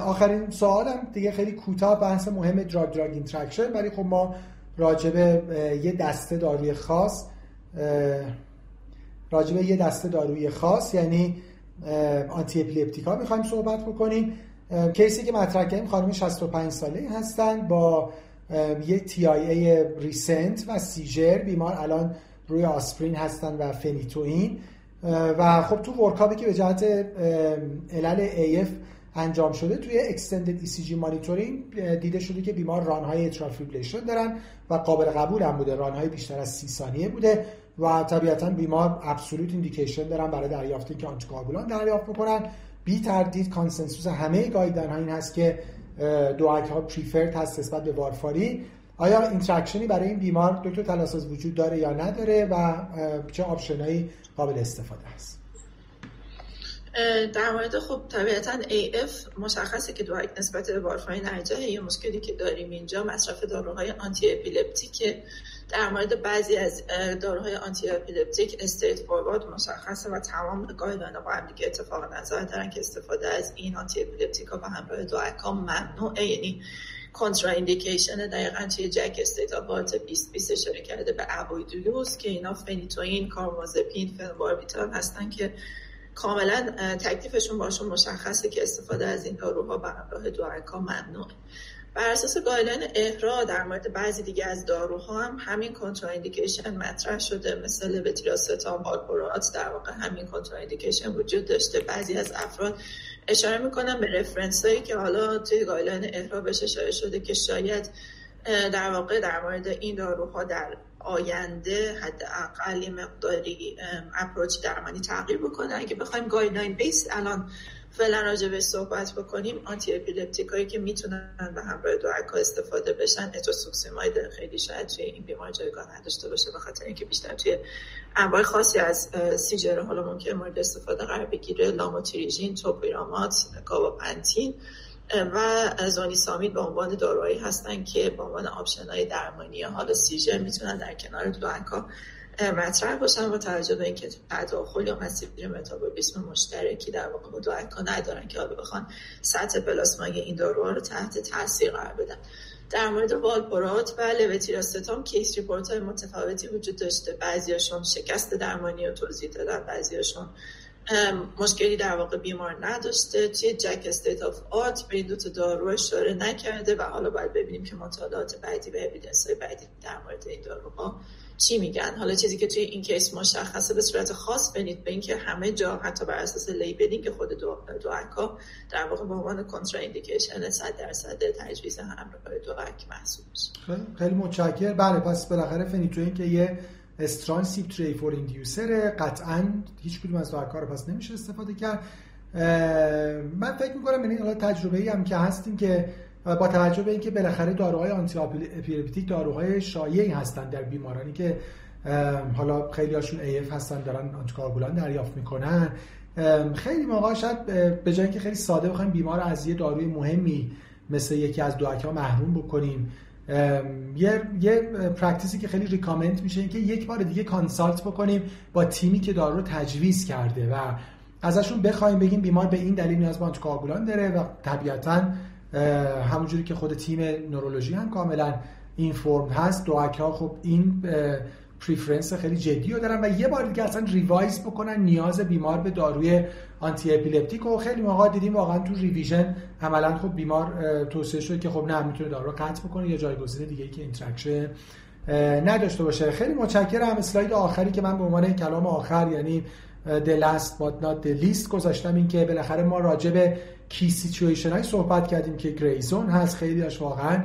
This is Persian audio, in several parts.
آخرین سوالم دیگه خیلی کوتاه بحث مهم drug drug interaction ولی خب ما راجب یه دسته داروی خاص راجب یه دسته داروی خاص یعنی antiepileptic ا می‌خوایم صحبت بکنیم. case ی که مطرح کردیم خانم 65 ساله هستن با یه TIA recent و seizure بیمار الان روی آسپرین هستن و فنیتوین و خب تو workup ی که به جهت علل AF انجام شده توی extended ECG monitoring دیده شده که بیمار run های atrial fibrillation دارن و قابل قبول هم بوده. run های بیشتر از 30 ثانیه بوده و طبیعتا بیمار absolute indication دارن برای دریافت که آنتیکاگولان دریافت بکنن. بی تردید consensus همه guideline ها این هست که DOAC ها preferred هست نسبت به وارفارین. آیا interaction ی برای این بیمار دکتر تلاساز وجود داره یا نداره و چه option ایی قابل استفاده است؟ در مورد خب طبیعتا AF مشخصه که DOAC نسبت به وارفارین ارجحه یه مشکلی که داریم اینجا مصرف داروهای antiepileptic در مورد بعضی از داروهای antiepileptic straightforward مشخصه و تمام guideline با هم دیگه اتفاق نظر دارن که استفاده از این antiepileptic ها و همراه DOAC ا ممنوعه. یعنی contraindication دقیقا توی JACC state of art 2020 اشاره کرده به avoid DOACs که اینا فنیتوین کاربامازپین فنوباربیتال هستن که کاملا تکلیفشون باشون مشخصه که استفاده از این داروها به همراه DOAC ا ممنوعه. بر اساس guideline EHRA در مورد بعضی دیگه از داروها هم همین contraindication مطرح شده. مثل لوتیراستام والپورات در واقع همین contraindication وجود داشته. بعضی از افراد اشاره می‌کنم به reference هایی که حالا توی guideline EHRA بهش اشاره شده که شاید در واقع در مورد این داروها در آینده حداقل مقداری approach درمانی تغییر بکنه. اگه بخوایم guideline base الان فعلا راجع به صحبت بکنیم antiepileptic هایی که می‌تونن به همراه DOAC استفاده بشن اتوسوکسیماید خیلی شاید توی این بیمار جایگاه نداشته باشه به خاطر اینکه بیشتر توی انواع خاصی از seizure حالا ممکن مورد استفاده قرار بگیره. لاموتریژین توپیرامات گاباپنتین و زونیسامید به عنوان داروهایی هستن که به عنوان option های درمانی حالا seizure می‌تونن در کنار DOAC ا مطرح باشن با توجه به اینکه تداخل یا مسیر متابولیسم مشترکی در واقع با DOAC ا ندارن که حالا بخوان سطح پلاسمای این داروها رو تحت تاثیر قرار بدن. در مورد والپورات و لوتیراستام case report های متفاوتی وجود داشته. بعضیاشون شکست درمانی رو توضیح دادن بعضیاشون مشکلی در واقع بیمار نداشته توی JACC state of art به این دوتا دارو اشاره نکرده و حالا باید ببینیم که مطالعات بعدی و evidence های بعدی در مورد این داروها چی میگن. حالا چیزی که توی این case مشخصه به صورت خاص فنیتوینه که همه جا حتی بر اساس labeling خود دو DOAC ا در واقع به عنوان contraindication 100 درصد تجویز همراه DOAC محسوب خیلی متشکرم. بله پس بالاخره فنیتوین که یه strong CYP3A4 inducer قطعا هیچ کدوم از DOAC ا رو پس نمیشه استفاده کرد. من فکر می‌کنم یعنی حالا تجربه ای هم که هستیم که با توجه به اینکه بالاخره داروهای antiepileptic داروهای شایعی هستند در بیمارانی که حالا خیلی هاشون AF هستن دارن آنتیکواگولان دریافت می‌کنن. خیلی موقع شاید به جای اینکه خیلی ساده بخوایم بیمار از یه داروی مهمی مثل یکی از ها محروم بکنیم یه یه practice ی که خیلی recommend میشه اینکه یک بار دیگه consult بکنیم با تیمی که دارو رو تجویز کرده و ازشون بخوایم بگیم بیمار به این دلیل نیاز به آنتیکواگولان داره و طبیعتاً همونجوری که خود تیم نورولوژی هم کاملا این فرم هست ها خب این preference خیلی جدی رو دارن و یه بار دیگه اصلا revise بکنن نیاز بیمار به داروی antiepileptic و خیلی موقع دیدیم واقعا تو revision عملا خب بیمار توصیه شده که خب نه می‌تونه دارو رو قطع بکنه یا جایگزین دیگه ای که interaction نداشته باشه. خیلی متشکرم. اسلاید آخری که من به عنوان کلام آخر یعنی the last but not the least گذاشتم این که بالاخره ما راجع به کی سیچویشن های صحبت کردیم که gray zone هست. خیلی واقعا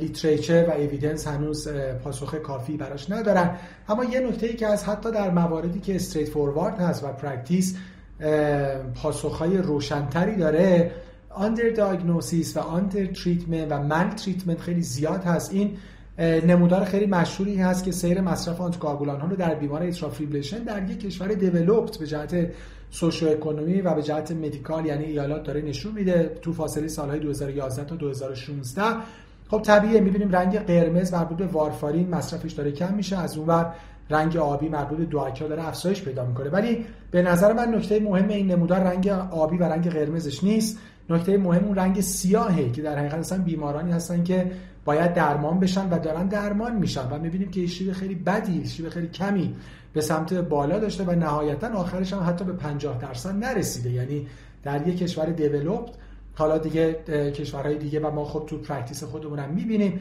literature و evidence هنوز پاسخ کافی براش ندارن. اما یه نکته ای که از حتی در مواردی که straightforward هست و practice پاسخهای روشنتری داره. underdiagnosis و undertreatment و من treatment خیلی زیاد هست. این نمودار خیلی مشهوری هست که سیر مصرف آنتیکاگولان ها رو در بیمار atrial در یک کشور developed به جهت socioeconomy و به جهت medical یعنی ایالات داره نشون میده تو فاصله سالهای 2011 تا 2016 خب طبیعیه می‌بینیم رنگ قرمز مربوط به وارفارین مصرفش داره کم میشه از اونور رنگ آبی مربوط به دواکا داره افزایش پیدا می‌کنه. ولی به نظر من نکته مهم این نمودار رنگ آبی و رنگ قرمزش نیست. نکته مهم اون رنگ سیاهه که در حقیقت اصلا بیمارانی هستن که باید درمان بشن و دارن درمان میشن و می‌بینیم که شیب خیلی بدی شیب خیلی کمی به سمت بالا داشته و نهایتا آخرش هم حتی به 50 درصد نرسیده. یعنی در یک کشور developed حالا دیگه کشورهای دیگه و ما خب تو practice خودمونم می‌بینیم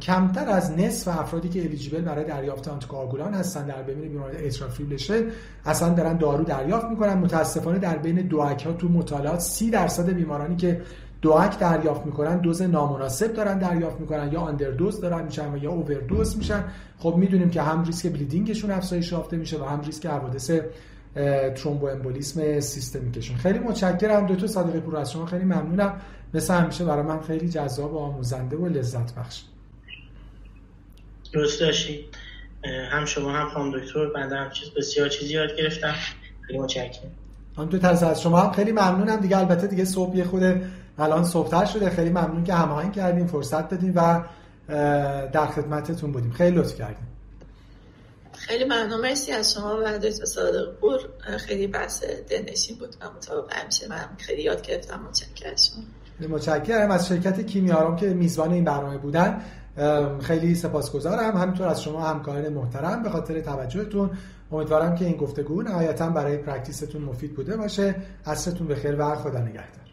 کمتر از نصف افرادی که eligible برای دریافت آنتیکواگولان هستن در بین بیماری atrial fibrillation اصلا دارن دارو دریافت می‌کنن. متاسفانه در بین DOAC ها تو مطالعات 30 درصد بیمارانی که DOAC دریافت می‌کنن دوز نامناسب دارن دریافت می‌کنن یا underdose دارن میشن و یا اووردوز میشن. خب می‌دونیم که هم ریسک bleeding شون افزایش یافته میشه و هم ریسک حوادث ترومبو امبولیسم سیستمیکشون. خیلی متشکرم دکتر صادقی پور از شما خیلی ممنونم. مثل همیشه برای من خیلی جذاب و آموزنده و لذت بخش. درست داشتید هم شما هم خانم دکتر بنده هم چیز بسیار چیزی یاد گرفتم. خیلی متشکرم. هم دو از شما هم خیلی ممنونم. دیگه البته دیگه صبح یه خود الان صبحتر شده. خیلی ممنون که هماهنگ کردیم فرصت دادیم و در خدمتتون بودیم. خیلی لطف کردیم. خیلی ممنون مرسی از شما و دکتر صادق پور خیلی بحث دلنشین بود و مطابق همیشه من خیلی یاد گرفتم متشکرم شما. متشکرم از شرکت کیمیارام که میزبان این برنامه بودن. خیلی سپاسگزارم. همینطور از شما همکاران محترم به خاطر توجهتون امیدوارم که این گفتگو نهایتا برای پرکتیستون مفید بوده باشه. عصرتون بخیر و خدا نگهدار.